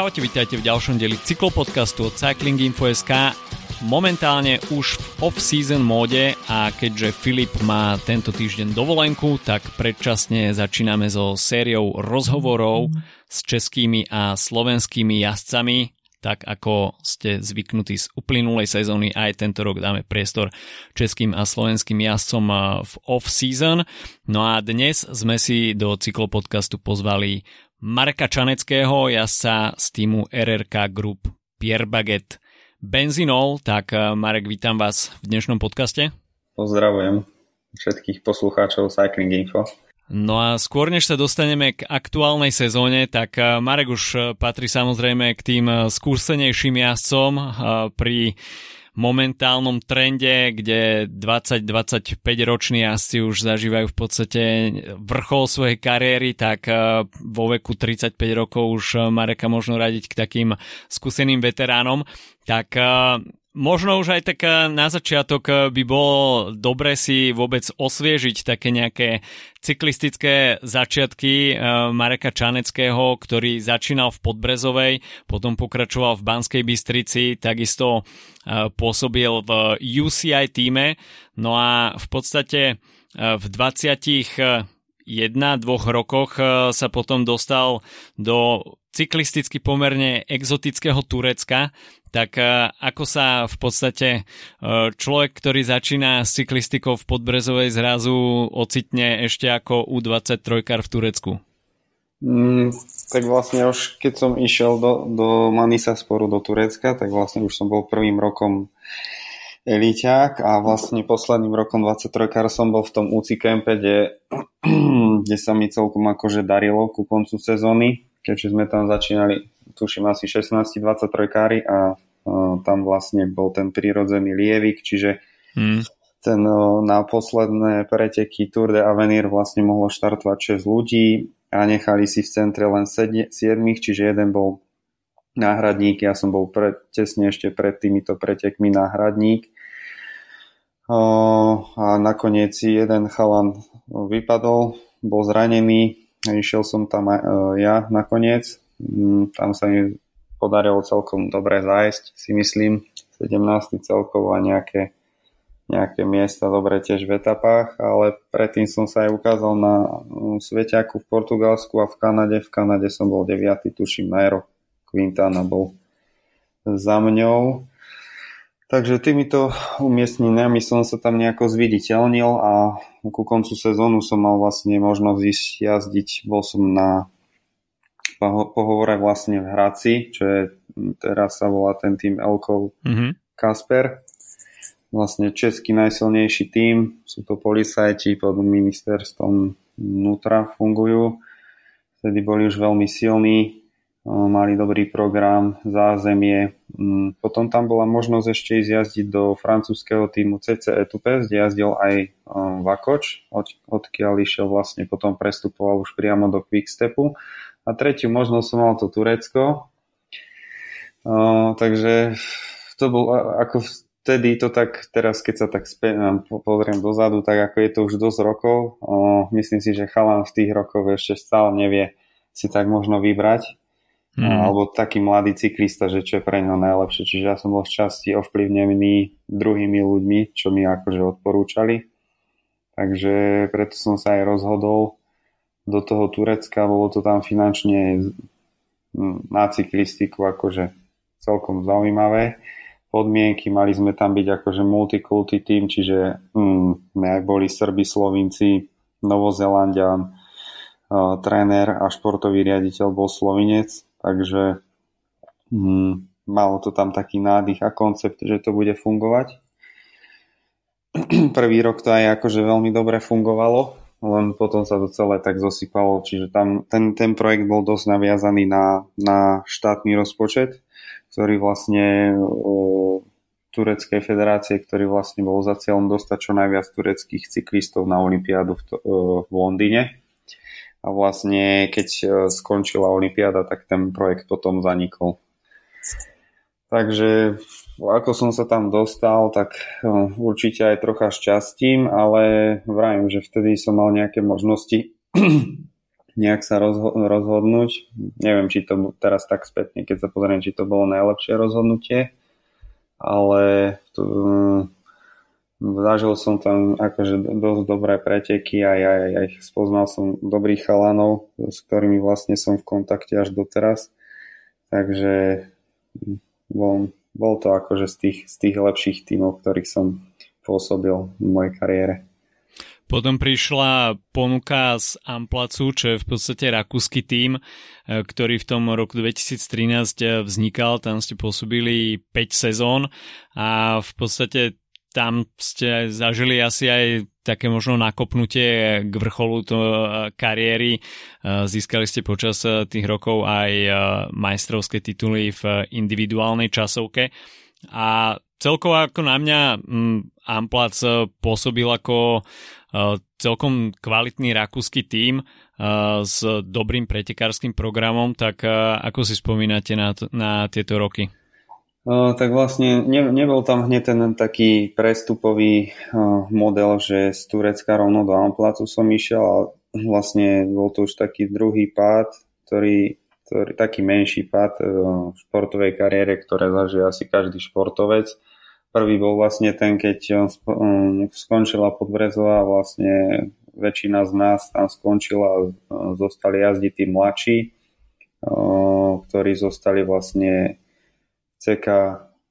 Čaute, vítajte v ďalšom dieli cyklopodcastu od Cycling Info.sk. Momentálne už v off-season móde a keďže Filip má tento týždeň dovolenku, tak predčasne začíname so sériou rozhovorov s českými a slovenskými jazdcami, tak ako ste zvyknutí z uplynulej sezóny, aj tento rok dáme priestor českým a slovenským jazdcom v off-season. No a dnes sme si do cyklopodcastu pozvali Marka Čaneckého, jazdca z týmu RRK Group Pierre Baget Benzinol. Tak eh, Marek, vítam vás v dnešnom podcaste. Pozdravujem všetkých poslucháčov Cycling Info. No a skôr než sa dostaneme k aktuálnej sezóne, tak eh, Marek už eh, patrí samozrejme k tým skúsenejším jazdcom pri momentálnom trende, kde 20-25 roční jazdci už zažívajú v podstate vrchol svojej kariéry, tak eh, vo veku 35 rokov už Mareka možno radiť k takým skúseným veteránom. Tak eh, Možno už aj tak eh, na začiatok eh, by bolo dobre si vôbec osviežiť také nejaké cyklistické začiatky eh, Mareka Čaneckého, ktorý začínal v Podbrezovej, potom pokračoval v Banskej Bystrici, takisto pôsobil v UCI týme, no a v podstate v 20 jedna, dvoch rokoch sa potom dostal do cyklisticky pomerne exotického Turecka, tak e, ako sa v podstate e, človek, ktorý začína s cyklistikou v Podbrezovej zrazu ocitne ešte ako U23 v Turecku? Mm, tak vlastne už keď som išiel do, do Manisa sporu do Turecka, tak vlastne už som bol prvým rokom eliťák a vlastne posledným rokom 23 som bol v tom UCI kempe, kde, kde sa mi celkom akože darilo ku koncu sezóny keďže sme tam začínali, tuším asi 16-23 kári a tam vlastne bol ten prírodzený lievik, čiže hmm. ten na posledné preteky Tour de Avenir vlastne mohlo štartovať 6 ľudí a nechali si v centre len 7, čiže jeden bol náhradník, ja som bol pred, tesne ešte pred týmito pretekmi náhradník. A nakoniec jeden chalan vypadol, bol zranený, Išiel som tam aj, e, ja nakoniec. Mm, tam sa mi podarilo celkom dobre zájsť, si myslím. 17. celkovo a nejaké, nejaké miesta dobre tiež v etapách, ale predtým som sa aj ukázal na mm, Sveťaku v Portugalsku a v Kanade. V Kanade som bol 9. tuším Nairo Quintana bol za mňou. Takže týmito umiestneniami som sa tam nejako zviditeľnil a ku koncu sezónu som mal vlastne možnosť ísť jazdiť. Bol som na pohovore vlastne v Hradci, čo je teraz sa volá ten tým Elkov mm-hmm. Kasper. Vlastne český najsilnejší tým, sú to policajti pod ministerstvom vnútra fungujú. Vtedy boli už veľmi silní, mali dobrý program, zázemie. Mm, potom tam bola možnosť ešte ísť jazdiť do francúzského týmu CCE Tupes, kde jazdil aj Vakoč, od, odkiaľ išiel vlastne potom prestupoval už priamo do Quickstepu. A tretiu možnosť som mal to Turecko. takže to bol ako vtedy to tak, teraz keď sa tak späť, pozriem dozadu, tak ako je to už dosť rokov. myslím si, že chalan v tých rokoch ešte stále nevie si tak možno vybrať mm. alebo taký mladý cyklista, že čo je pre neho najlepšie. Čiže ja som bol v časti ovplyvnený druhými ľuďmi, čo mi akože odporúčali. Takže preto som sa aj rozhodol do toho Turecka, bolo to tam finančne na cyklistiku akože celkom zaujímavé podmienky, mali sme tam byť akože multikulty tým, čiže mm, aj boli Srbi, Slovinci, Novozelandian, uh, tréner a športový riaditeľ bol Slovinec, Takže hm, malo to tam taký nádych a koncept, že to bude fungovať. Prvý rok to aj akože veľmi dobre fungovalo, len potom sa to celé tak zosypalo, čiže tam ten, ten projekt bol dosť naviazaný na, na štátny rozpočet, ktorý vlastne o, Tureckej federácie, ktorý vlastne bol za cieľom dostať čo najviac tureckých cyklistov na Olympiádu v, to, v Londýne a vlastne keď e, skončila Olympiáda, tak ten projekt potom zanikol. Takže ako som sa tam dostal, tak e, určite aj trocha šťastím, ale vravím, že vtedy som mal nejaké možnosti nejak sa rozho- rozhodnúť. Neviem, či to teraz tak spätne, keď sa pozriem, či to bolo najlepšie rozhodnutie, ale tu, um, zažil som tam akože dosť dobré preteky a ja, ja ich spoznal som dobrých chalanov, s ktorými vlastne som v kontakte až doteraz. Takže bol, bol to akože z tých, z tých lepších tímov, ktorých som pôsobil v mojej kariére. Potom prišla ponuka z Amplacu, čo je v podstate rakúsky tím, e, ktorý v tom roku 2013 e, vznikal. Tam ste pôsobili 5 sezón a v podstate tam ste zažili asi aj také možno nakopnutie k vrcholu to e, kariéry. Získali ste počas tých rokov aj majstrovské tituly v individuálnej časovke. A celkovo ako na mňa Amplac pôsobil ako celkom kvalitný rakúsky tím s dobrým pretekárským programom, tak ako si spomínate na, na tieto roky? Tak vlastne ne, nebol tam hneď ten taký prestupový model, že z Turecka rovno do Amplacu som išiel, ale vlastne bol to už taký druhý pád, ktorý, ktorý taký menší pád v športovej kariére, ktoré zažije asi každý športovec. Prvý bol vlastne ten, keď skončila Podbrezová, vlastne väčšina z nás tam skončila a zostali jazdiť tí mladší, ktorí zostali vlastne CK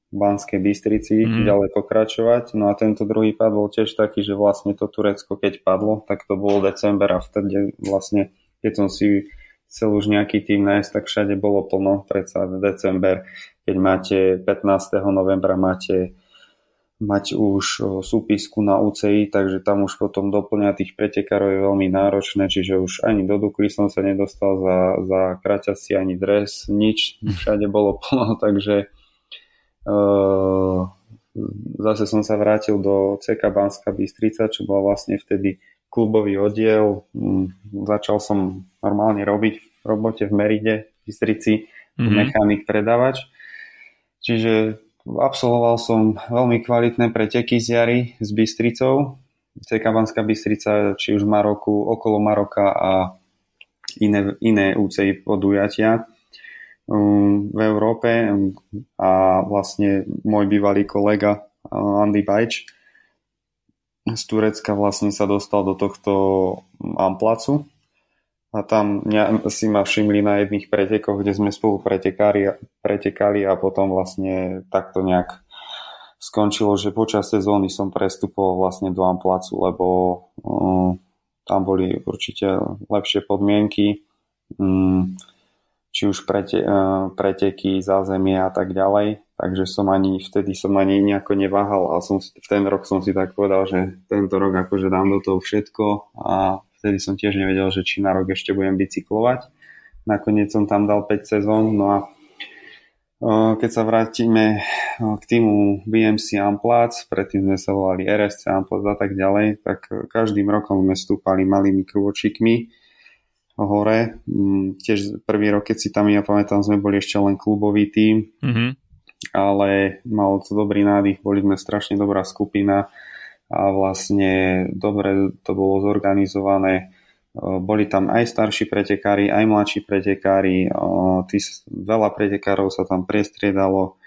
Banskej Bystrici mm. ďalej pokračovať. No a tento druhý pad bol tiež taký, že vlastne to Turecko keď padlo, tak to bol december a vtedy vlastne, keď som si chcel už nejaký tým nájsť, tak všade bolo plno, predsa december, keď máte 15. novembra máte mať už súpisku na UCI, takže tam už potom doplňa tých pretekárov je veľmi náročné, čiže už ani do Dukly som sa nedostal za, za kraťasy ani dres, nič, všade bolo plno, takže zase som sa vrátil do CK Banská Bystrica, čo bol vlastne vtedy klubový oddiel. Um, začal som normálne robiť v robote v Meride, v Bystrici, mm-hmm. mechanik predávač. Čiže Absolvoval som veľmi kvalitné preteky z jary s Bystricou. CK Banská Bystrica, či už Maroku, okolo Maroka a iné, iné UCI podujatia v Európe a vlastne môj bývalý kolega uh, Andy Bajč z Turecka vlastne sa dostal do tohto Amplacu. A tam si ma všimli na jedných pretekoch, kde sme spolu pretekali, pretekali a potom vlastne takto nejak skončilo, že počas sezóny som prestupoval vlastne do Amplacu, lebo um, tam boli určite lepšie podmienky, um, či už prete, uh, preteky, zázemie a tak ďalej. Takže som ani, vtedy som ani nejako neváhal a som v ten rok som si tak povedal, že tento rok akože dám do toho všetko a Vtedy som tiež nevedel, že či na rok ešte budem bicyklovať. Nakoniec som tam dal 5 sezón, no a keď sa vrátime k týmu BMC Amplac, predtým sme sa volali RSC Amplac a tak ďalej, tak každým rokom sme stúpali malými krôčikmi hore. Mm, tiež prvý rok, keď si tam ja pamätám, sme boli ešte len klubový tím, mm-hmm. ale malo to dobrý nádych, boli sme strašne dobrá skupina a vlastne dobre to bolo zorganizované. E, boli tam aj starší pretekári, aj mladší pretekári, e, tí, veľa pretekárov sa tam prestriedalo,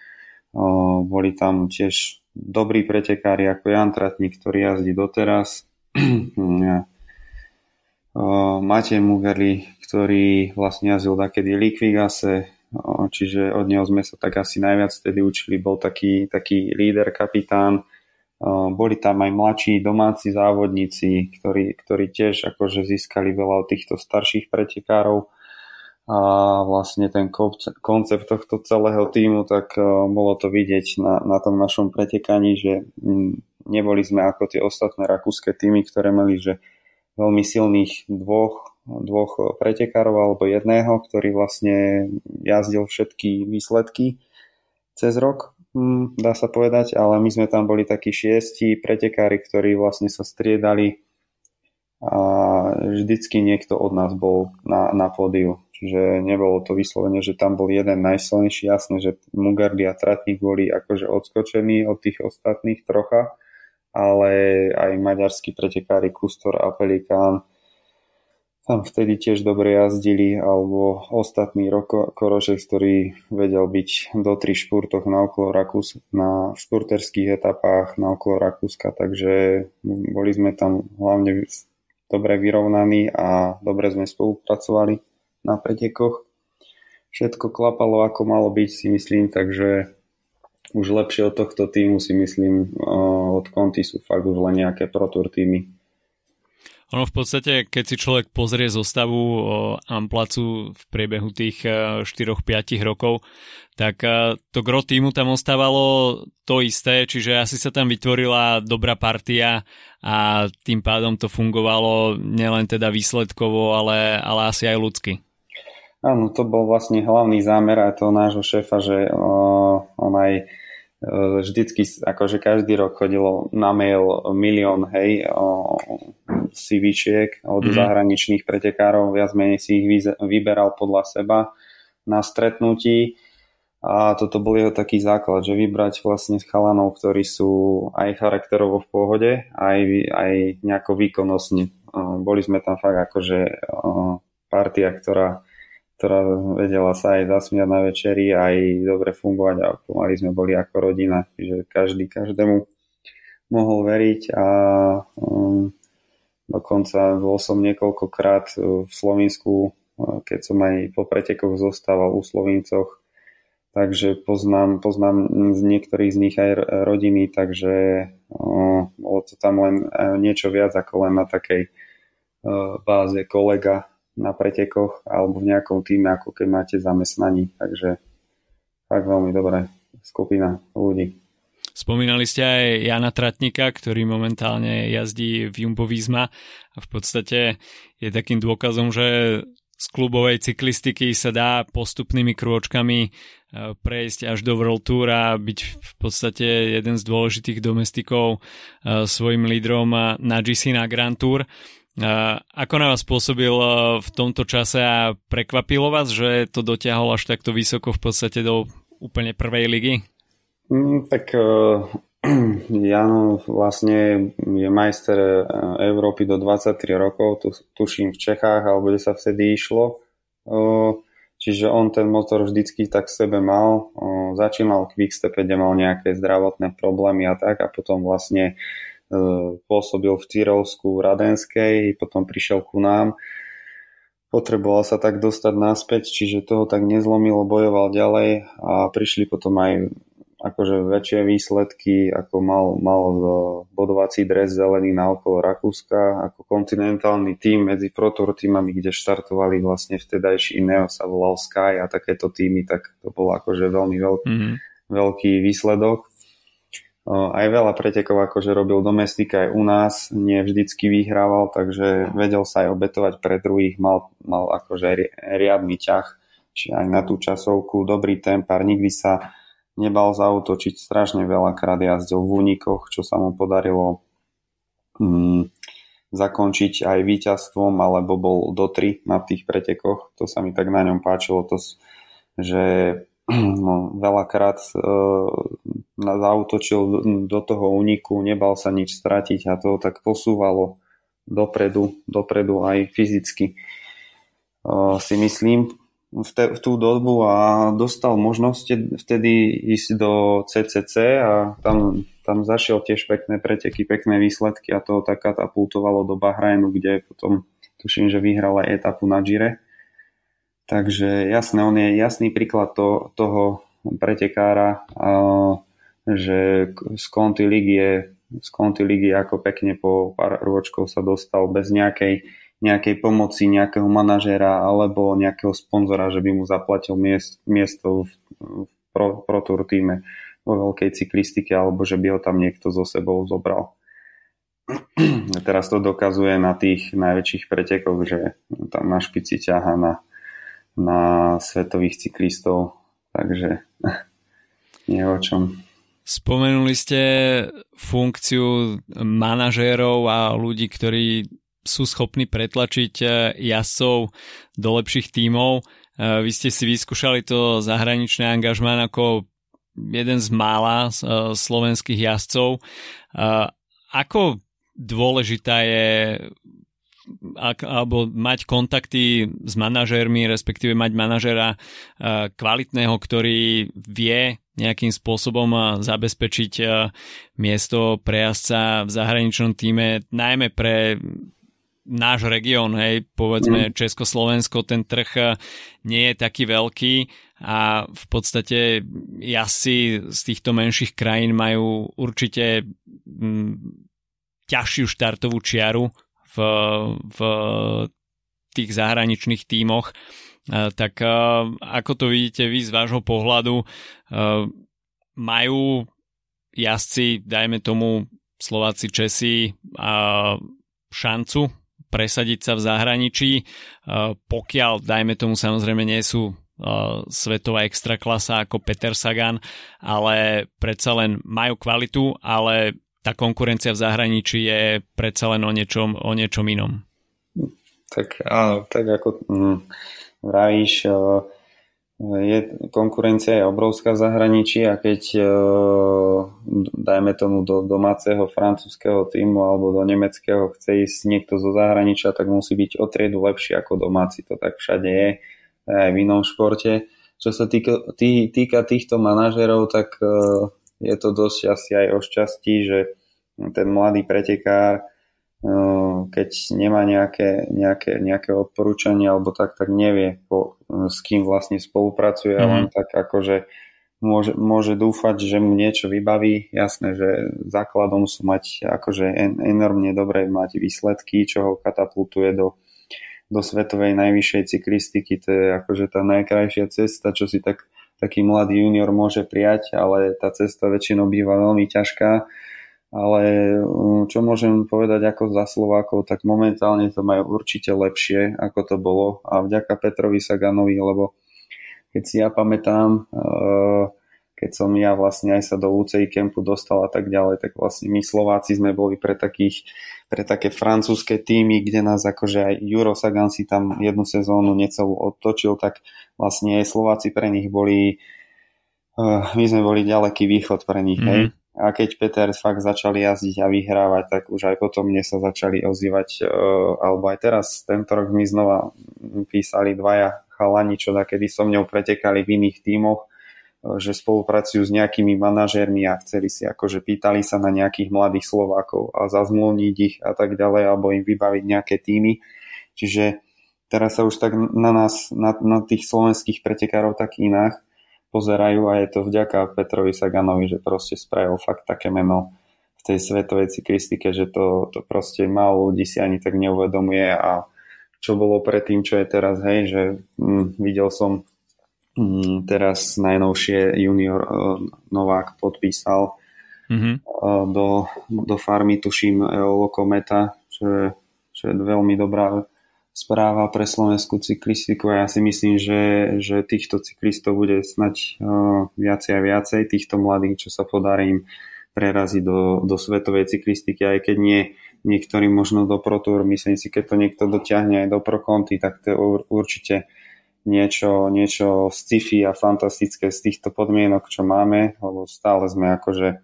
e, boli tam tiež dobrí pretekári ako Jan Tratník, ktorý jazdí doteraz, Matej Mugerli, ktorý vlastne jazdil takedy Liquigase, čiže od neho sme sa tak asi najviac vtedy učili, bol taký, taký líder, kapitán, boli tam aj mladší domáci závodníci, ktorí, ktorí tiež akože získali veľa od týchto starších pretekárov. A vlastne ten koncept tohto celého týmu, tak bolo to vidieť na, na tom našom pretekaní, že neboli sme ako tie ostatné rakúske týmy, ktoré mali že veľmi silných dvoch, dvoch pretekárov alebo jedného, ktorý vlastne jazdil všetky výsledky cez rok Hm, dá sa povedať, ale my sme tam boli takí šiesti pretekári, ktorí vlastne sa striedali a vždycky niekto od nás bol na, na pódiu. Čiže nebolo to vyslovene, že tam bol jeden najsilnejší. Jasné, že Mugardi a Tratník boli akože odskočení od tých ostatných trocha, ale aj maďarskí pretekári Kustor a Pelikán tam vtedy tiež dobre jazdili, alebo ostatný Roko Korošek, ktorý vedel byť do tri špurtoch na okolo Rakús, na špurterských etapách na okolo Rakúska, takže boli sme tam hlavne dobre vyrovnaní a dobre sme spolupracovali na pretekoch. Všetko klapalo ako malo byť si myslím, takže už lepšie od tohto týmu si myslím od Conti sú fakt už len nejaké protur týmy ono v podstate, keď si človek pozrie zostavu Amplacu v priebehu tých 4-5 e, rokov, tak e, to gro týmu tam ostávalo to isté, čiže asi sa tam vytvorila dobrá partia a tým pádom to fungovalo nielen teda výsledkovo, ale, ale asi aj ľudsky. Áno, to bol vlastne hlavný zámer aj toho nášho šéfa, že o, on aj E, vždycky, akože každý rok chodilo na mail milión, hej, CVčiek od mm. zahraničných pretekárov, viac menej si ich vyberal podľa seba na stretnutí a toto bol jeho taký základ, že vybrať vlastne chalanov, ktorí sú aj charakterovo v pohode, aj, aj nejako výkonnostne. Boli sme tam fakt akože partia, ktorá ktorá vedela sa aj zasmiať na večeri, aj dobre fungovať a pomaly sme boli ako rodina, čiže každý každému mohol veriť a um, dokonca bol som niekoľkokrát v Slovensku, keď som aj po pretekoch zostával u Slovincoch, takže poznám, poznám z niektorých z nich aj rodiny, takže uh, bolo to tam len uh, niečo viac ako len na takej uh, báze kolega na pretekoch alebo v nejakom týme, ako keď máte zamestnaní. Takže fakt veľmi dobrá skupina ľudí. Spomínali ste aj Jana Tratnika, ktorý momentálne jazdí v Jumbo Visma a v podstate je takým dôkazom, že z klubovej cyklistiky sa dá postupnými krôčkami e, prejsť až do World Tour a byť v podstate jeden z dôležitých domestikov e, svojim lídrom na GC na Grand Tour. Ako na vás pôsobil v tomto čase a prekvapilo vás, že to dotiahol až takto vysoko v podstate do úplne prvej ligy? Mm, tak uh, Jano vlastne je majster Európy do 23 rokov, tu, tuším v Čechách, alebo kde sa vtedy išlo. Uh, čiže on ten motor vždycky tak v sebe mal. Uh, začínal v Quickstepe, kde mal nejaké zdravotné problémy a tak a potom vlastne uh, E, pôsobil v Tyrolsku, v Radenskej, potom prišiel ku nám. Potreboval sa tak dostať naspäť, čiže toho tak nezlomilo, bojoval ďalej a prišli potom aj akože väčšie výsledky, ako mal, mal bodovací dres zelený na okolo Rakúska, ako kontinentálny tým medzi Protor týmami, kde štartovali vlastne vtedajší Ineos a volal Sky a takéto týmy, tak to bol akože veľmi veľký, mm-hmm. veľký výsledok aj veľa pretekov akože robil domestika aj u nás, nie vždycky vyhrával, takže vedel sa aj obetovať pre druhých, mal, mal akože riadny ťah, či aj na tú časovku, dobrý tempár, nikdy sa nebal zautočiť, strašne veľakrát jazdil v únikoch, čo sa mu podarilo mm, zakončiť aj víťazstvom, alebo bol do 3 na tých pretekoch, to sa mi tak na ňom páčilo, to, že no, veľakrát uh, zautočil do toho úniku, nebal sa nič stratiť a to tak posúvalo dopredu, dopredu aj fyzicky uh, si myslím. V, te, v tú dobu a dostal možnosť vtedy ísť do CCC a tam, tam zašiel tiež pekné preteky, pekné výsledky a to tak katapultovalo do Bahrajnu, kde potom tuším, že vyhral aj etapu na Gire Takže jasné, on je jasný príklad to, toho pretekára, že z konty ligy je z konty ligy ako pekne po pár rôčkov sa dostal bez nejakej, nejakej pomoci nejakého manažera alebo nejakého sponzora, že by mu zaplatil miest, miesto v, v pro, pro tour týme vo veľkej cyklistike alebo že by ho tam niekto so sebou zobral. Teraz to dokazuje na tých najväčších pretekoch, že tam na špici ťaha na na svetových cyklistov, takže nie o čom. Spomenuli ste funkciu manažérov a ľudí, ktorí sú schopní pretlačiť eh, jazdcov do lepších tímov. Eh, vy ste si vyskúšali to zahraničné angažmán ako jeden z mála eh, slovenských jazdcov. Ako dôležitá je ak, alebo mať kontakty s manažérmi, respektíve mať manažera kvalitného, ktorý vie nejakým spôsobom zabezpečiť miesto pre jazdca v zahraničnom týme, najmä pre náš región, hej, povedzme mm. Československo, ten trh nie je taký veľký a v podstate jazdci z týchto menších krajín majú určite m, ťažšiu štartovú čiaru v, v tých zahraničných tímoch. Tak ako to vidíte vy z vášho pohľadu, majú jazdci, dajme tomu Slováci, Česi, šancu presadiť sa v zahraničí, pokiaľ, dajme tomu samozrejme, nie sú svetová extraklasa ako Peter Sagan, ale predsa len majú kvalitu, ale tá konkurencia v zahraničí je predsa len o niečom, o niečom inom. Tak áno, tak ako hm, vravíš, je, konkurencia je obrovská v zahraničí a keď e, dajme tomu do domáceho francúzského týmu alebo do nemeckého chce ísť niekto zo zahraničia, tak musí byť o triedu lepší ako domáci. To tak všade je, aj v inom športe. Čo sa týka, tý, týka týchto manažerov, tak e, je to dosť asi aj o šťastí, že ten mladý pretekár Ehm, keď nemá nejaké, nejaké, nejaké odporúčanie alebo tak, tak nevie, po, s kým vlastne spolupracuje mm. len tak akože môže, môže dúfať, že mu niečo vybaví. Jasné, že základom sú mať akože en, enormne dobré mať výsledky, čo ho katapultuje do, do svetovej najvyššej cyklistiky. To je akože tá najkrajšia cesta, čo si tak, taký mladý junior môže prijať, ale tá cesta väčšinou býva veľmi ťažká. Ale mm, čo môžem povedať ako za Slovákov, tak momentálne to majú určite lepšie, ako to bolo. A vďaka Petrovi Saganovi, lebo keď si ja pamätám, eh, keď som ja vlastne aj sa do UCI kempu dostal a tak ďalej, tak vlastne my Slováci sme boli pre takých, pre také francúzske týmy, kde nás akože aj Juro Sagan si tam jednu sezónu necelú odtočil, tak vlastne aj Slováci pre nich boli, eh, my sme boli ďaleký východ pre nich, mm-hmm. hej mhm a keď Peter fakt začali jazdiť a vyhrávať, tak už aj potom mne sa začali ozývať, e, alebo aj teraz, tento rok mi znova písali dvaja chalani, čo da kedy so mňou pretekali v iných tímoch, e, že spolupracujú s nejakými manažérmi a chceli si, akože pýtali sa na nejakých mladých Slovákov a zazmluvniť ich a tak ďalej, alebo im vybaviť nejaké týmy. Čiže teraz sa už tak na nás, na, na tých slovenských pretekárov tak inak pozerajú a je to vďaka Petrovi Saganovi, že proste spravil fakt také meno v tej svetovej cyklistike, že to, to proste málo ľudí si ani tak neuvedomuje a čo bolo predtým, čo je teraz, hej, že hm, videl som teraz najnovšie junior uh, Novák podpísal mm-hmm. do, do farmy, tuším, Lokometa, čo je, čo je veľmi dobrá správa pre slovenskú cyklistiku. A ja si myslím, že, že týchto cyklistov bude snať viacej a viacej, týchto mladých, čo sa podarí im preraziť do, do svetovej cyklistiky, aj keď nie niektorí možno do Pro Tour, myslím si, keď to niekto dotiahne aj do Pro Conti, tak to je určite niečo, niečo sci-fi a fantastické z týchto podmienok, čo máme, lebo stále sme akože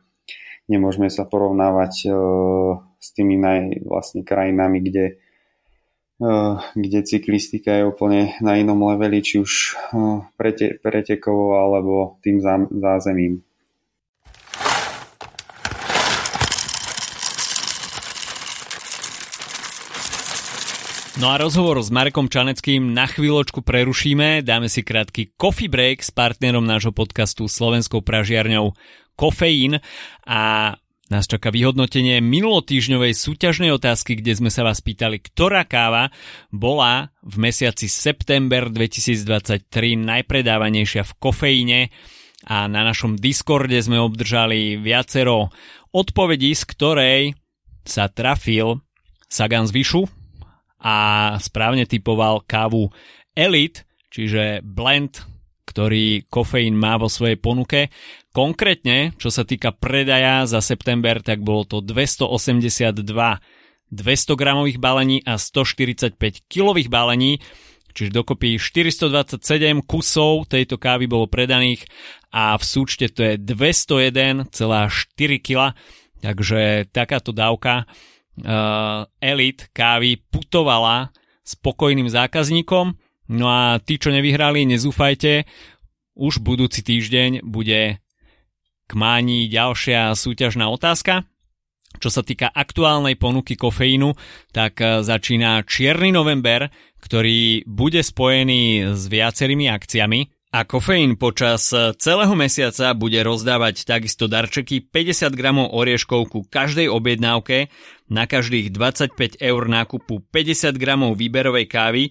nemôžeme sa porovnávať uh, s tými naj, vlastne krajinami, kde Eh, kde cyklistika je úplne na inom leveli, či už prete, pretekovo alebo tým zázemím. No a rozhovor s Markom Čaneckým na chvíľočku prerušíme, dáme si krátky coffee break s partnerom nášho podcastu slovenskou pražiarňou Kofeín. A nás čaká vyhodnotenie minulotýžňovej súťažnej otázky, kde sme sa vás pýtali, ktorá káva bola v mesiaci september 2023 najpredávanejšia v kofeíne. A na našom Discorde sme obdržali viacero odpovedí, z ktorej sa trafil Sagan z Vyšu a správne typoval kávu Elite, čiže blend ktorý kofeín má vo svojej ponuke. Konkrétne, čo sa týka predaja za september, tak bolo to 282 200 gramových balení a 145 kilových balení, čiže dokopy 427 kusov tejto kávy bolo predaných a v súčte to je 201,4 kg, takže takáto dávka elit kávy putovala spokojným zákazníkom. No a tí, čo nevyhrali, nezúfajte, už budúci týždeň bude k máni ďalšia súťažná otázka. Čo sa týka aktuálnej ponuky kofeínu, tak e, začína čierny november, ktorý bude spojený s viacerými akciami. A kofeín počas e, celého mesiaca bude rozdávať takisto darčeky 50 gramov orieškov ku každej objednávke, na každých 25 eur nákupu 50 gramov výberovej kávy,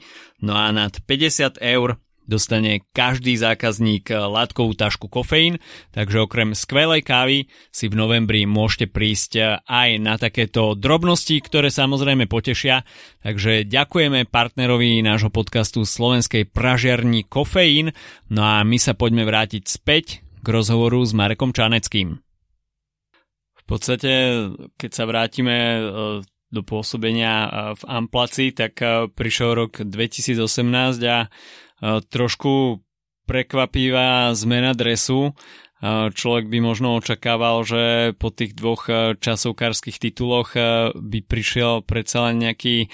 no a nad 50 eur dostane každý zákazník eh, látkovú tašku kofeín, takže okrem skvelej kávy si v novembri môžete prísť eh, aj na takéto drobnosti, ktoré samozrejme potešia. Takže ďakujeme partnerovi nášho podcastu slovenskej pražiarni Kofeín, no a my sa poďme vrátiť späť k rozhovoru s Marekom Čaneckým. V podstate, keď sa vrátime eh, do pôsobenia v Amplaci, tak prišiel rok 2018 a trošku prekvapivá zmena dresu. Človek by možno očakával, že po tých dvoch časovkárskych tituloch by prišiel predsa len nejaký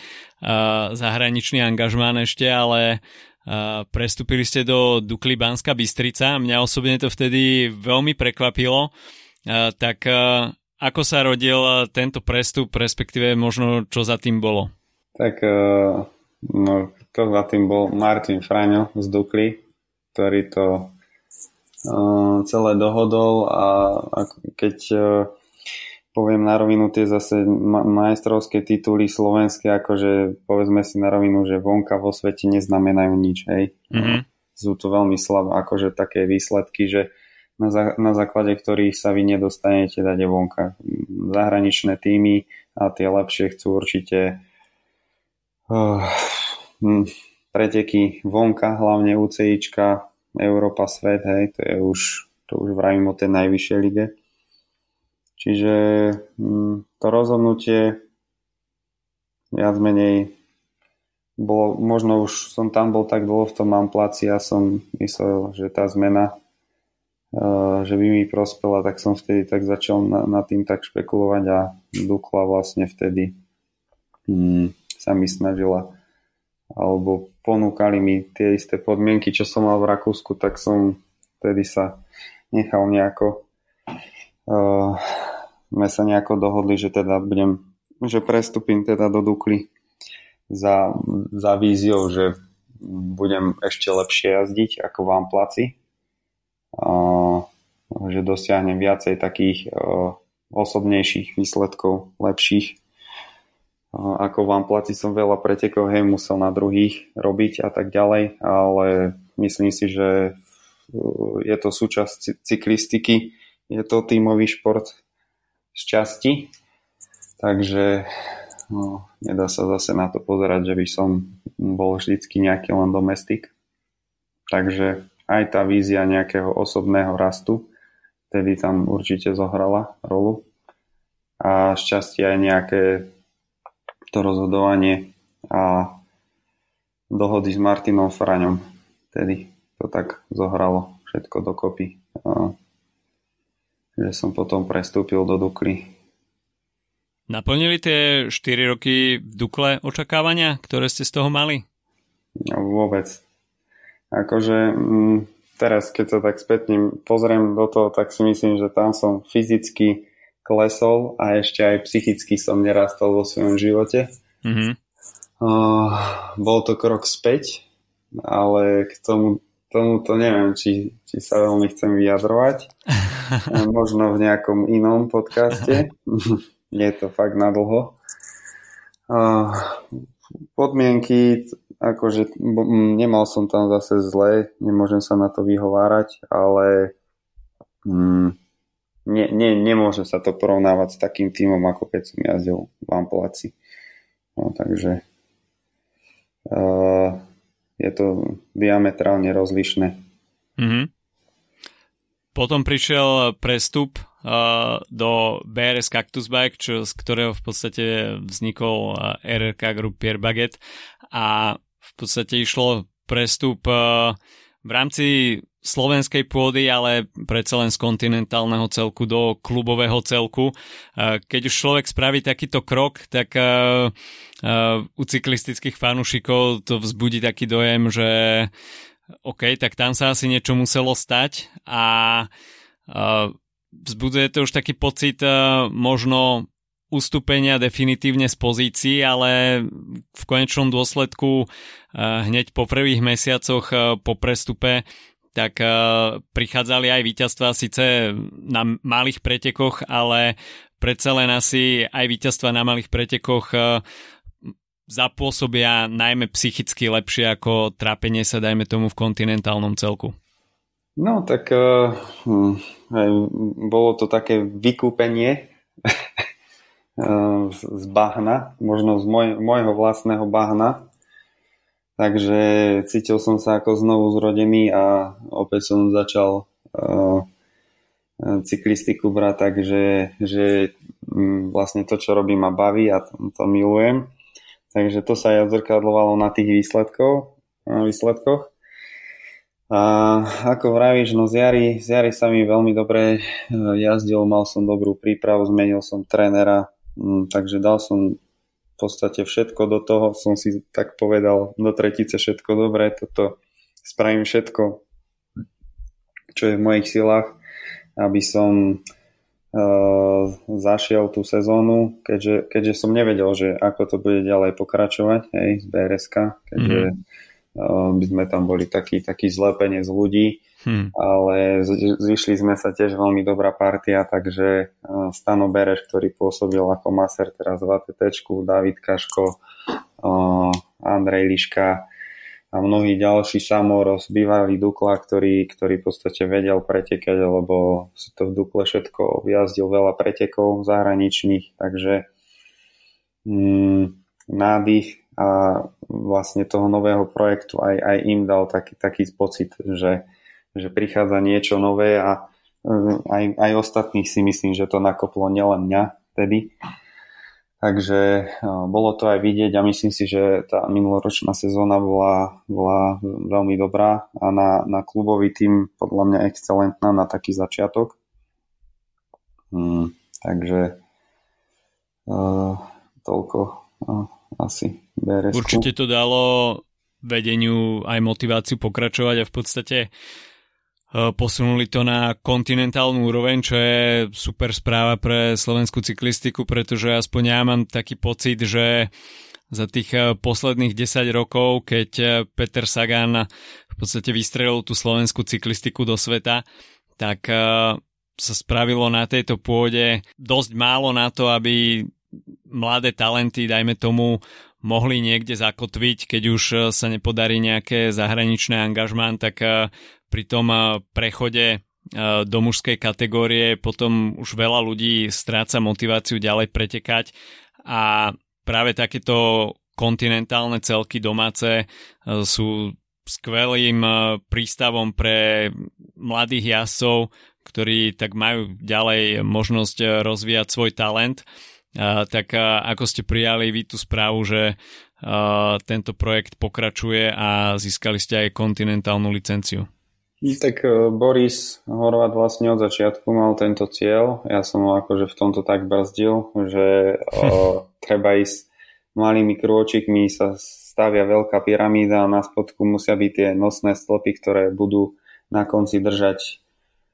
zahraničný angažmán ešte, ale prestúpili ste do Dukly Banska Bystrica. Mňa osobne to vtedy veľmi prekvapilo. Tak ako sa rodil tento prestup, respektíve možno čo za tým bolo? Tak no, to za tým bol Martin Fraňo z Dukly, ktorý to uh, celé dohodol a, a keď uh, poviem na rovinu tie zase ma- majstrovské tituly slovenské, akože povedzme si na rovinu, že vonka vo svete neznamenajú nič, hej. Mm-hmm. Sú to veľmi slabé, akože také výsledky, že na, za- na základe ktorých sa vy nedostanete dať vonka. Zahraničné týmy a tie lepšie chcú určite uh, preteky vonka, hlavne UCIčka, Európa, svet, hej, to je už, to už vravím o tej najvyššej lige. Čiže hm, to rozhodnutie viac menej bolo, možno už som tam bol tak dlho v tom mám placi a som myslel, že tá zmena uh, že by mi prospela, tak som vtedy tak začal na, na tým tak špekulovať a Dukla vlastne vtedy hm, sa mi snažila alebo ponúkali mi tie isté podmienky, čo som mal v Rakúsku, tak som vtedy sa nechal nejako uh, sme sa nejako dohodli, že teda budem, že prestúpim teda do Dukly za, za víziou, že budem ešte lepšie jazdiť ako v Amplaci. Uh, že dosiahnem viacej takých uh, osobnejších výsledkov, lepších ako vám platí som veľa pretekov, hej, musel na druhých robiť a tak ďalej, ale myslím si, že uh, je to súčasť cyklistiky, je to tímový šport z časti, takže no, nedá sa zase na to pozerať, že by som bol vždycky nejaký len domestik. Takže aj tá vízia nejakého osobného rastu, tedy tam určite zohrala rolu. A šťastie aj nejaké to rozhodovanie a dohody s Martinom Fraňom. Tedy to tak zohralo všetko dokopy. A, že som potom prestúpil do Dukly. Naplnili tie 4 roky v Dukle očakávania, ktoré ste z toho mali? No, vôbec. Akože m, mm, teraz, keď sa tak spätne pozriem do toho, tak si myslím, že tam som fyzicky klesol a ešte aj psychicky som nerastol vo svojom živote. Mm-hmm. Uh, bol to krok späť, ale k tomu, tomu to neviem, či, či sa veľmi chcem vyjadrovať. Možno v nejakom inom podcaste. Je to fakt nadlho. Uh, podmienky, akože nemal som tam zase zle, nemôžem sa na to vyhovárať, ale mm, nie, nie, nemôže sa to porovnávať s takým týmom, ako keď som jazdil v Ampolácii. No, takže uh, je to diametrálne rozlišné. Mm-hmm. Potom prišiel prestup uh, do BRS Cactus Bike, čo, z ktorého v podstate vznikol uh, RRK Group Pierre Baguette a v podstate išlo prestup uh, v rámci slovenskej pôdy, ale predsa len z kontinentálneho celku do klubového celku. Keď už človek spraví takýto krok, tak u cyklistických fanúšikov to vzbudí taký dojem, že OK, tak tam sa asi niečo muselo stať a vzbudzuje to už taký pocit možno ustúpenia definitívne z pozícií, ale v konečnom dôsledku hneď po prvých mesiacoch po prestupe tak prichádzali aj víťazstva síce na malých pretekoch, ale predsa len asi aj víťazstva na malých pretekoch zapôsobia najmä psychicky lepšie ako trápenie sa, dajme tomu, v kontinentálnom celku. No tak uh, bolo to také vykúpenie z bahna, možno z môj, môjho vlastného bahna. Takže cítil som sa ako znovu zrodený a opäť som začal uh, cyklistiku brať tak, že, um, vlastne to, čo robím, ma baví a to, to milujem. Takže to sa aj odzrkadlovalo na tých výsledkov, uh, výsledkoch. A ako vravíš, no z jary, z jary sa mi veľmi dobre jazdil, mal som dobrú prípravu, zmenil som trénera, takže dal som v podstate všetko do toho, som si tak povedal do tretice všetko dobré, toto spravím všetko, čo je v mojich silách, aby som uh, zašiel tú sezónu, keďže, keďže som nevedel, že ako to bude ďalej pokračovať, hej, z BRSK, keďže mm-hmm. uh, by sme tam boli taký, taký zlepenie z ľudí, Hmm. Ale zišli sme sa tiež veľmi dobrá partia, takže e, Stano Bereš, ktorý pôsobil ako maser teraz v ATT, David Kaško, e, Andrej Liška a mnohí ďalší Samoros, bývalý Dukla, ktorý, ktorý v podstate vedel pretekať, lebo si to v Dukle všetko objazdil veľa pretekov zahraničných, takže mm, nádych a vlastne toho nového projektu aj, aj im dal taký, taký pocit, že že prichádza niečo nové a eh, aj, aj ostatných si myslím, že to nakoplo nielen mňa vtedy. Takže eh, bolo to aj vidieť a myslím si, že tá minuloročná sezóna bola, bola veľmi dobrá a na, na klubový tým podľa mňa excelentná na taký začiatok. Hmm, takže uh, toľko uh, asi BRS. Určite to dalo vedeniu aj motiváciu pokračovať a v podstate posunuli to na kontinentálnu úroveň, čo je super správa pre slovenskú cyklistiku, pretože aspoň ja mám taký pocit, že za tých eh, posledných 10 rokov, keď eh, Peter Sagan v podstate vystrelil tú slovenskú cyklistiku do sveta, tak sa spravilo na tejto pôde dosť málo na to, aby mladé talenty, dajme tomu, mohli niekde zakotviť, keď už sa nepodarí nejaké zahraničné angažmán, tak pri tom eh, prechode eh, do mužskej kategórie potom už veľa ľudí stráca motiváciu ďalej pretekať a práve takéto kontinentálne celky domáce eh, sú skvelým prístavom pre mladých jazdcov, ktorí tak majú ďalej možnosť rozvíjať svoj talent. Tak ako ste prijali vy tú správu, že tento projekt pokračuje a získali ste aj kontinentálnu licenciu? Tak e, Boris Horvat vlastne od začiatku mal tento cieľ. Ja som ho akože v tomto tak brzdil, že o, treba ísť malými krôčikmi, sa stavia veľká pyramída a na spodku musia byť tie nosné stĺpy, ktoré budú na konci držať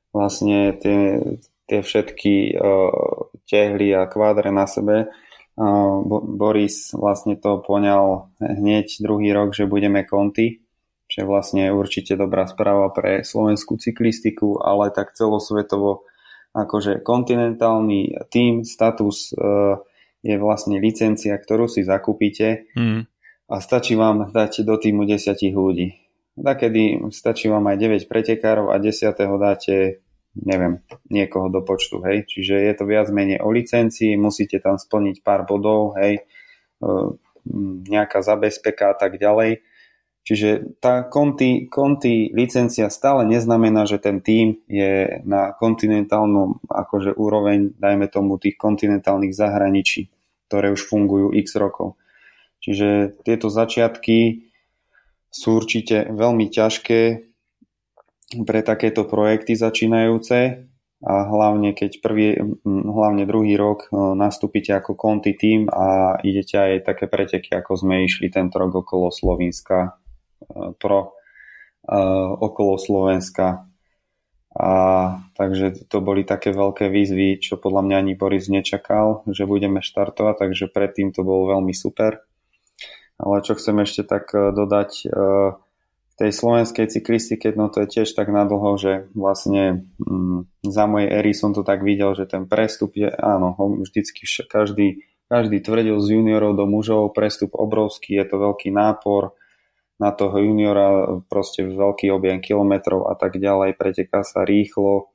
vlastne tie, tie všetky o, tehly a kvádre na sebe. O, Boris vlastne to poňal hneď druhý rok, že budeme konty čo je vlastne určite dobrá správa pre slovenskú cyklistiku, ale tak celosvetovo akože kontinentálny tým, status uh, je vlastne licencia, ktorú si zakúpite mm. a stačí vám dať do týmu 10 ľudí. Takedy stačí vám aj 9 pretekárov a 10. dáte neviem, niekoho do počtu, hej. Čiže je to viac menej o licencii, musíte tam splniť pár bodov, hej, uh, nejaká zabezpeka a tak ďalej Čiže tá konti, konti licencia stále neznamená, že ten tím je na kontinentálnom akože úroveň, dajme tomu tých kontinentálnych zahraničí, ktoré už fungujú x rokov. Čiže tieto začiatky sú určite veľmi ťažké pre takéto projekty začínajúce a hlavne keď prvý, hlavne druhý rok nastúpite ako konti tým a idete aj také preteky, ako sme išli tento rok okolo Slovenska pro okolo Slovenska a takže to boli také veľké výzvy, čo podľa mňa ani Boris nečakal, že budeme štartovať, takže predtým to bolo veľmi super. Ale čo chcem ešte tak e, dodať, e, v tej slovenskej cyklistike, no to je tiež tak nadlho, že vlastne mm, za mojej éry som to tak videl, že ten prestup je, áno, vždycky každý, každý tvrdil z juniorov do mužov, prestup obrovský, je to veľký nápor, na toho juniora proste veľký objem kilometrov a tak ďalej, preteká sa rýchlo,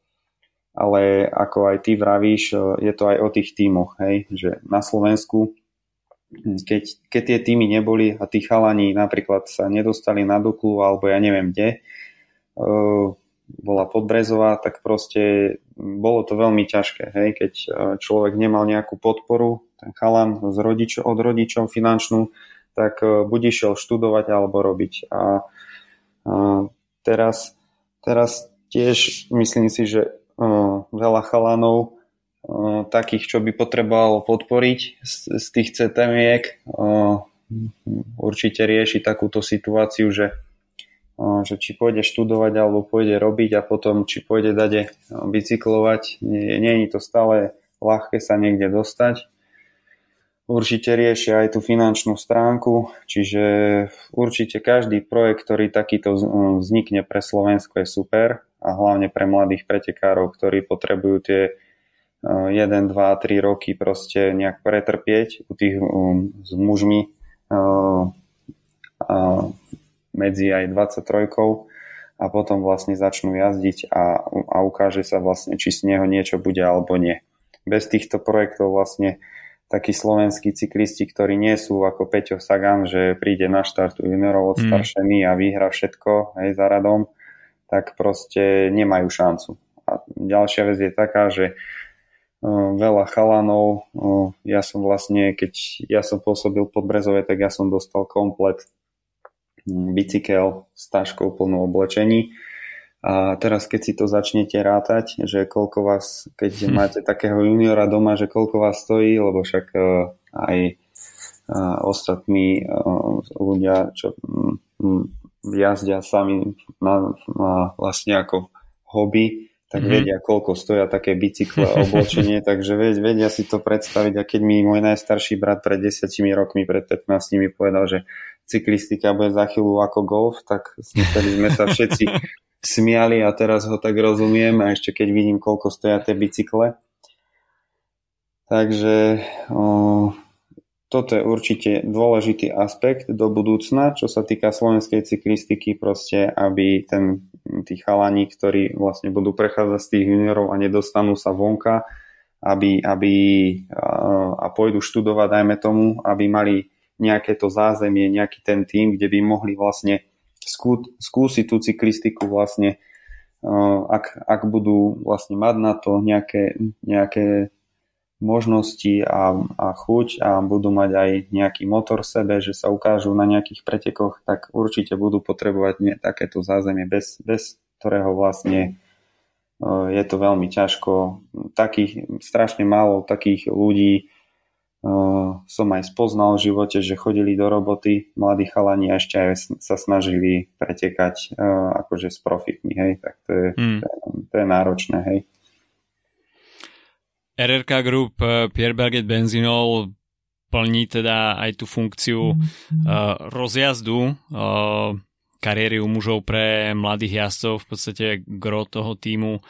ale ako aj ty vravíš, je to aj o tých tímoch, hej, že na Slovensku, keď, keď tie týmy neboli a tí chalani napríklad sa nedostali na Duklu alebo ja neviem kde, bola Podbrezová, tak proste bolo to veľmi ťažké, hej, keď človek nemal nejakú podporu, ten chalan z rodičov, od rodičov finančnú, tak e, buď išiel študovať alebo robiť. A, a teraz, teraz tiež myslím si, že uh, veľa chalanov uh, takých, čo by potrebovalo podporiť z, z tých CTMiek, určite rieši takúto situáciu, že, že či pôjde študovať alebo pôjde robiť a potom či pôjde dade bicyklovať. Nie, nie je to stále ľahké sa niekde dostať určite riešia aj tú finančnú stránku, čiže určite každý projekt, ktorý takýto vznikne pre Slovensko je super a hlavne pre mladých pretekárov, ktorí potrebujú tie 1, 2, 3 roky proste nejak pretrpieť u tých um, s mužmi uh, uh, medzi aj 23 a potom vlastne začnú jazdiť a, a ukáže sa vlastne, či z neho niečo bude alebo nie. Bez týchto projektov vlastne takí slovenskí cyklisti, ktorí nie sú ako Peťo Sagan, že príde na štartu juniorov odstaršený mm. a vyhra všetko aj za radom, tak proste nemajú šancu. A ďalšia vec je taká, že uh, veľa chalanov, uh, ja som vlastne, keď ja som pôsobil pod Brezove, tak ja som dostal komplet bicykel s taškou plnou oblečení a teraz, keď si to začnete rátať, že koľko vás, keď hm. máte takého juniora doma, že koľko vás stojí, lebo však uh, aj uh, ostatní uh, ľudia, čo um, jazdia sami na, na vlastne ako hobby, tak mm-hmm. vedia, koľko stoja také bicykle a oblečenie, takže vedia si to predstaviť. A keď mi môj najstarší brat pred 10 rokmi, pred 15 povedal, že cyklistika bude za chvíľu ako golf, tak sme sa všetci smiali a teraz ho tak rozumiem a ešte keď vidím, koľko stoja tie bicykle. Takže o, toto je určite dôležitý aspekt do budúcna, čo sa týka slovenskej cyklistiky, proste, aby ten, tí chalani, ktorí vlastne budú prechádzať z tých juniorov a nedostanú sa vonka, aby, aby a, a pôjdu študovať, dajme tomu, aby mali nejaké to zázemie, nejaký ten tým, kde by mohli vlastne skú, skúsiť tú cyklistiku vlastne, ak, ak budú vlastne mať na to nejaké, nejaké možnosti a, a chuť a budú mať aj nejaký motor v sebe, že sa ukážu na nejakých pretekoch, tak určite budú potrebovať nie, takéto zázemie, bez, bez ktorého vlastne je to veľmi ťažko. Takých, strašne málo takých ľudí som aj spoznal v živote, že chodili do roboty mladí chalani a ešte aj sa snažili pretekať akože s profitmi, hej, tak to je, hmm. to, je, to je náročné, hej. RRK Group e, Pierre Berget Benzinol plní teda aj tú funkciu uh, rozjazdu uh, kariéry u mužov pre mladých jazdcov, v podstate gro toho týmu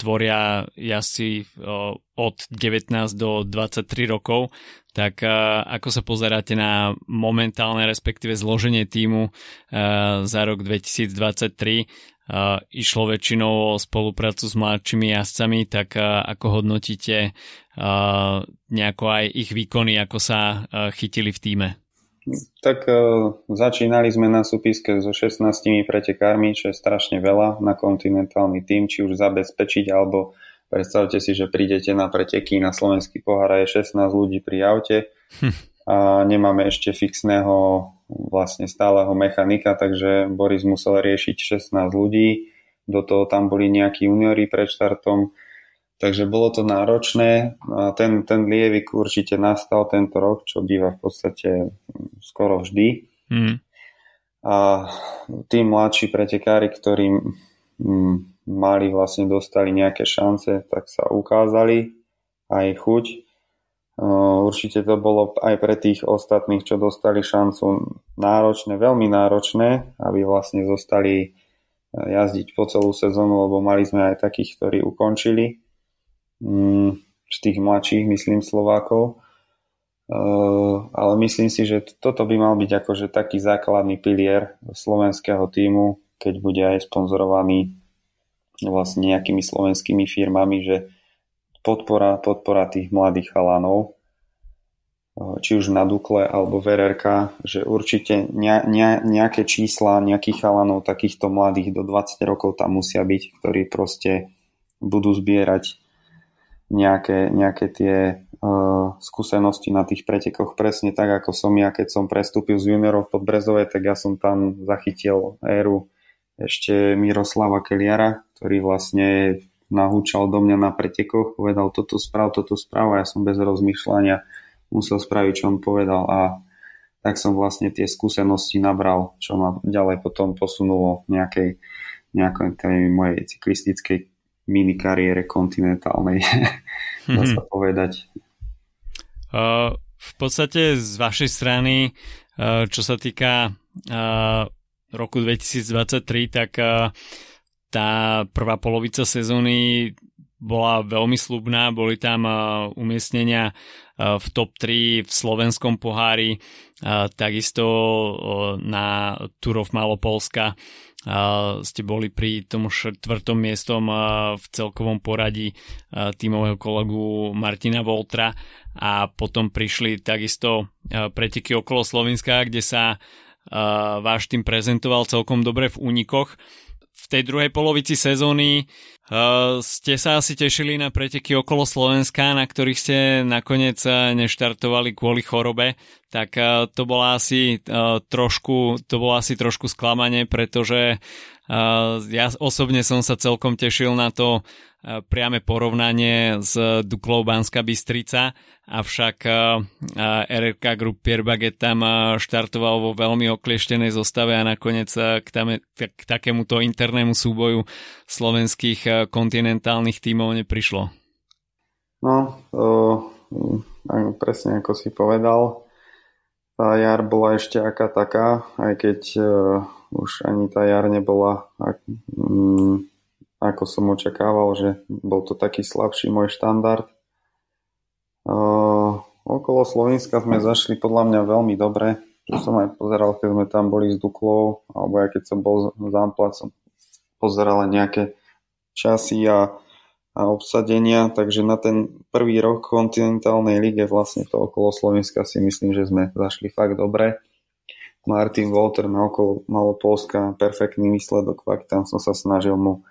tvoria jazdci od 19 do 23 rokov, tak ako sa pozeráte na momentálne respektíve zloženie týmu za rok 2023? Išlo väčšinou o spoluprácu s mladšími jazdcami, tak ako hodnotíte nejako aj ich výkony, ako sa chytili v týme? Tak uh, začínali sme na súpiske so 16 pretekármi, čo je strašne veľa na kontinentálny tým, či už zabezpečiť, alebo predstavte si, že prídete na preteky na slovenský pohár a je 16 ľudí pri aute. Hm. a nemáme ešte fixného vlastne stáleho mechanika, takže Boris musel riešiť 16 ľudí, do toho tam boli nejakí juniori pred štartom, takže bolo to náročné. A ten, ten lievik určite nastal tento rok, čo býva v podstate skoro vždy. Mm. A tí mladší pretekári, ktorí mali vlastne dostali nejaké šance, tak sa ukázali aj chuť Určite to bolo aj pre tých ostatných, čo dostali šancu náročné, veľmi náročné, aby vlastne zostali e, jazdiť po celú sezónu, lebo mali sme aj takých, ktorí ukončili mm, z tých mladších, myslím, Slovákov. Ale myslím si, že toto by mal byť akože taký základný pilier slovenského týmu, keď bude aj sponzorovaný vlastne nejakými slovenskými firmami, že podpora, podpora tých mladých chalanov, či už na Dukle alebo v RRK, že určite ne, ne, nejaké čísla nejakých chalanov takýchto mladých do 20 rokov tam musia byť, ktorí proste budú zbierať nejaké, nejaké tie uh, skúsenosti na tých pretekoch. Presne tak, ako som ja, keď som prestúpil z juniorov pod Brezové, tak ja som tam zachytil éru ešte Miroslava Keliara, ktorý vlastne nahúčal do mňa na pretekoch, povedal toto správ, toto správ. A ja som bez rozmýšľania musel spraviť, čo on povedal. A tak som vlastne tie skúsenosti nabral, čo ma ďalej potom posunulo v nejakej, nejakej tej mojej cyklistickej mini kariére kontinentálnej, dá sa povedať. Uh, v podstate z vašej strany, uh, čo sa týka uh, roku 2023, tak uh, tá prvá polovica sezóny bola veľmi slubná, boli tam uh, umiestnenia uh, v top 3 v slovenskom pohári, uh, takisto na Tour of Malopolska ste boli pri tom štvrtom miestom v celkovom poradí tímového kolegu Martina Voltra. A potom prišli takisto preteky okolo Slovenska, kde sa váš tým prezentoval celkom dobre v únikoch. V tej druhej polovici sezóny uh, ste sa asi tešili na preteky okolo Slovenska, na ktorých ste nakoniec uh, neštartovali kvôli chorobe, tak uh, to bolo asi trošku, to bolo asi trošku sklamanie, pretože ja osobne som sa celkom tešil na to uh, priame porovnanie s Duklou Banska Bystrica avšak RRK Group Pierre Baguette tam štartoval vo veľmi oklieštenej zostave a nakoniec k, tam, k takémuto internému súboju slovenských kontinentálnych tímov neprišlo. No, uh, presne ako si povedal, tá jar bola ešte aká taká, aj keď uh, už ani tá jar nebola um, ako som očakával, že bol to taký slabší môj štandard okolo Slovenska sme zašli podľa mňa veľmi dobre, čo som aj pozeral, keď sme tam boli s Duklou, alebo aj keď som bol z Ampla, som pozeral nejaké časy a, a obsadenia, takže na ten prvý rok kontinentálnej lige vlastne to okolo Slovenska si myslím, že sme zašli fakt dobre. Martin Walter na okolo Malopolska, perfektný výsledok, fakt tam som sa snažil mu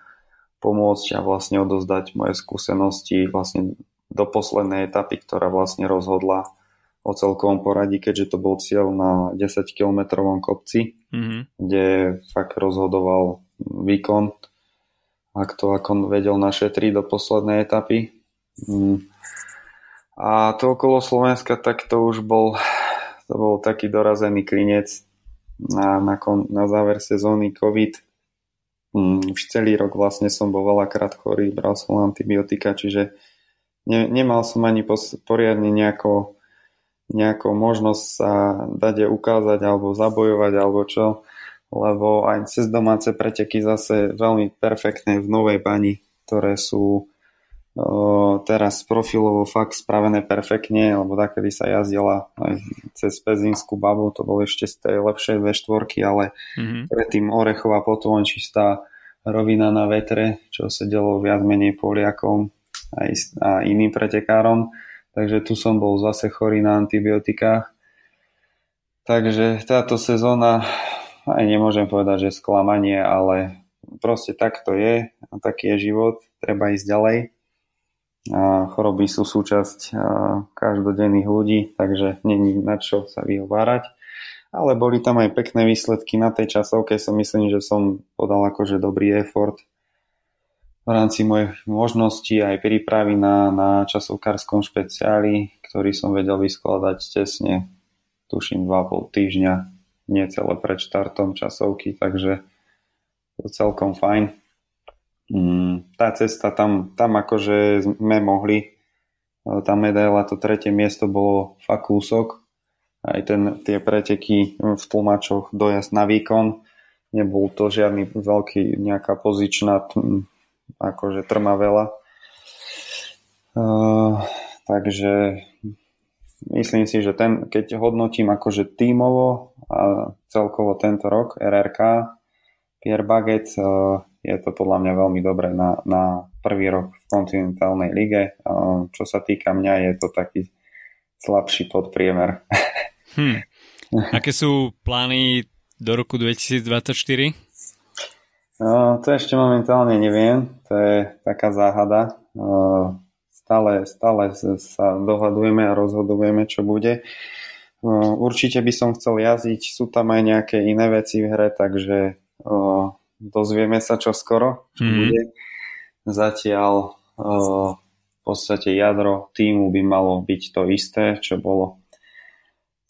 pomôcť a vlastne odozdať moje skúsenosti vlastne do poslednej etapy, ktorá vlastne rozhodla o celkovom poradí, keďže to bol cieľ na 10-kilometrovom kopci, mm-hmm. kde fakt rozhodoval výkon, ak to ako vedel našetriť do poslednej etapy. Mm. A to okolo Slovenska, tak to už bol, to bol taký dorazený klinec na, na, kon, na záver sezóny COVID. Mm, už celý rok vlastne som bol veľakrát chorý, bral som antibiotika, čiže ne, nemal som ani pos, poriadne nejako, nejako možnosť sa dať ukázať alebo zabojovať alebo čo, lebo aj cez domáce preteky zase veľmi perfektné v Novej Bani, ktoré sú teraz profilovo fakt spravené perfektne, lebo takedy sa jazdila aj cez Pezinskú babu, to bol ešte z tej lepšej V4, ale mm-hmm. predtým Orechová potom čistá rovina na vetre, čo sedelo viac menej Poliakom aj a iným pretekárom, takže tu som bol zase chorý na antibiotikách. Takže táto sezóna, aj nemôžem povedať, že sklamanie, ale proste tak to je a taký je život, treba ísť ďalej. Choroby sú súčasť každodenných ľudí, takže není na čo sa vyhovárať. Ale boli tam aj pekné výsledky na tej časovke, som myslím, že som podal akože dobrý effort v rámci mojich možností aj prípravy na, na časovkárskom špeciáli, ktorý som vedel vyskladať tesne, tuším 2,5 týždňa, nie celé pred štartom časovky, takže to celkom fajn. Mm, tá cesta tam, tam akože sme mohli, e, tá medaila, to tretie miesto bolo fakt kúsok. Aj ten, tie preteky v tlmačoch dojazd na výkon, nebol to žiadny veľký nejaká pozičná akože trmavela. Uh, takže myslím si, že ten, keď hodnotím akože tímovo a celkovo tento rok RRK, Pierre Baget uh, je to podľa mňa veľmi dobré na, na prvý rok v kontinentálnej lige. Čo sa týka mňa, je to taký slabší podpriemer. Hmm. Aké sú plány do roku 2024? No, to ešte momentálne neviem, to je taká záhada. Stále, stále sa dohadujeme a rozhodujeme, čo bude. Určite by som chcel jazdiť, sú tam aj nejaké iné veci v hre, takže dozvieme sa čo skoro, čo mm. bude. Zatiaľ v podstate jadro týmu by malo byť to isté, čo bolo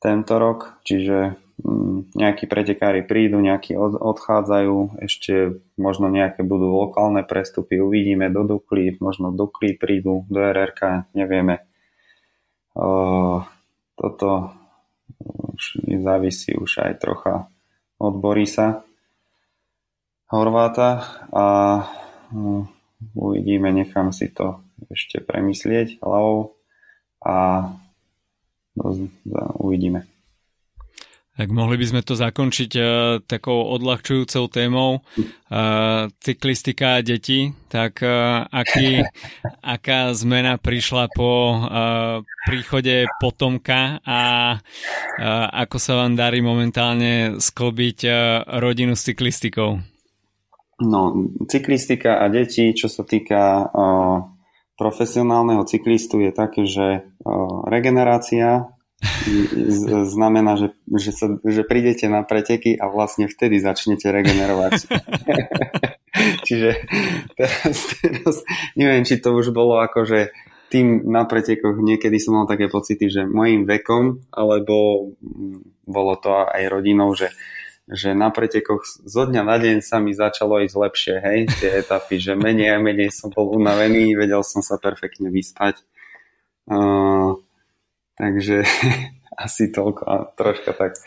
tento rok, čiže mm, nejakí pretekári prídu, nejakí odchádzajú, ešte možno nejaké budú lokálne prestupy, uvidíme do Dukly, možno Dukly prídu do RRK, nevieme. Toto už závisí už aj trocha od Borisa, Horváta a no, uvidíme, nechám si to ešte premyslieť hlavou a uvidíme. Tak mohli by sme to zakončiť uh, takou odľahčujúcou témou uh, cyklistika a deti. Tak uh, aký, aká zmena prišla po uh, príchode potomka a uh, ako sa vám darí momentálne sklbiť uh, rodinu s cyklistikou? No, cyklistika a deti, čo sa týka uh, profesionálneho cyklistu, je také, že uh, regenerácia z, znamená, že, že, sa, že prídete na preteky a vlastne vtedy začnete regenerovať. Čiže teraz, teraz neviem, či to už bolo akože tým na pretekoch niekedy som mal také pocity, že mojim vekom, alebo bolo to aj rodinou, že že na pretekoch zo dňa na deň sa mi začalo ísť lepšie, hej, tie etapy, že menej a menej som bol unavený, vedel som sa perfektne vyspať. Uh, takže asi toľko a troška tak,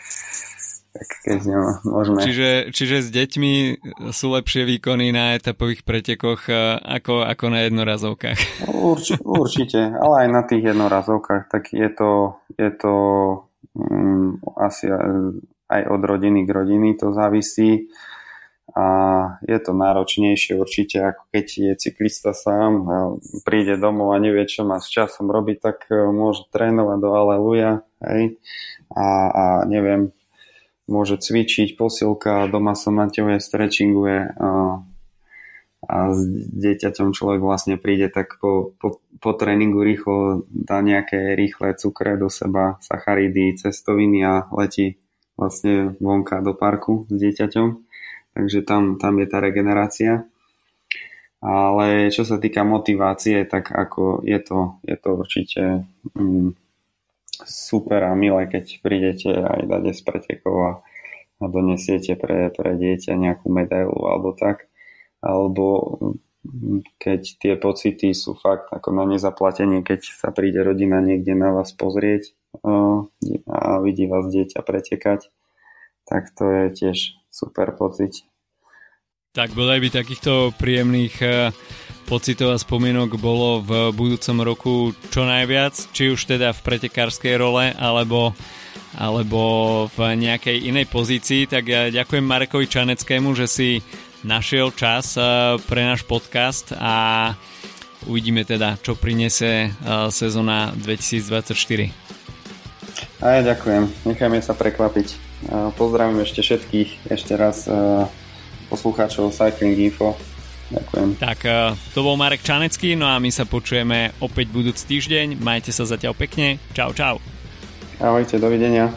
tak keď môžeme. Čiže, čiže s deťmi sú lepšie výkony na etapových pretekoch ako, ako na jednorazovkách? Urči, určite, ale aj na tých jednorazovkách, tak je to, je to um, asi aj od rodiny k rodiny to závisí a je to náročnejšie určite ako keď je cyklista sám príde domov a nevie čo má s časom robiť, tak e, môže trénovať do aleluja hej? A, a neviem môže cvičiť posilka, doma sa naťahuje, stretchinguje a, a s dieťaťom človek vlastne príde tak po, po, po tréningu rýchlo dá nejaké rýchle cukre do seba, sacharidy, cestoviny a letí vlastne vonka do parku s dieťaťom, takže tam, tam je tá regenerácia. Ale čo sa týka motivácie, tak ako je to, je to určite mm, super a milé, keď prídete aj dať z pretekov a, a donesiete pre, pre dieťa nejakú medailu alebo tak. Alebo mm, keď tie pocity sú fakt ako na nezaplatenie, keď sa príde rodina niekde na vás pozrieť a vidí vás dieťa pretekať, tak to je tiež super pocit. Tak bodaj by takýchto príjemných e, pocitov a spomienok bolo v budúcom roku čo najviac, či už teda v pretekárskej role, alebo, alebo v nejakej inej pozícii. Tak ja ďakujem Marekovi Čaneckému, že si našiel čas e, pre náš podcast a uvidíme teda, čo prinesie sezóna 2024. A ja ďakujem. Nechajme sa prekvapiť. Pozdravím ešte všetkých, ešte raz poslucháčov Cycling Info Ďakujem. Tak to bol Marek Čanecký, no a my sa počujeme opäť budúci týždeň. Majte sa zatiaľ pekne. Čau, čau. Ahojte, dovidenia.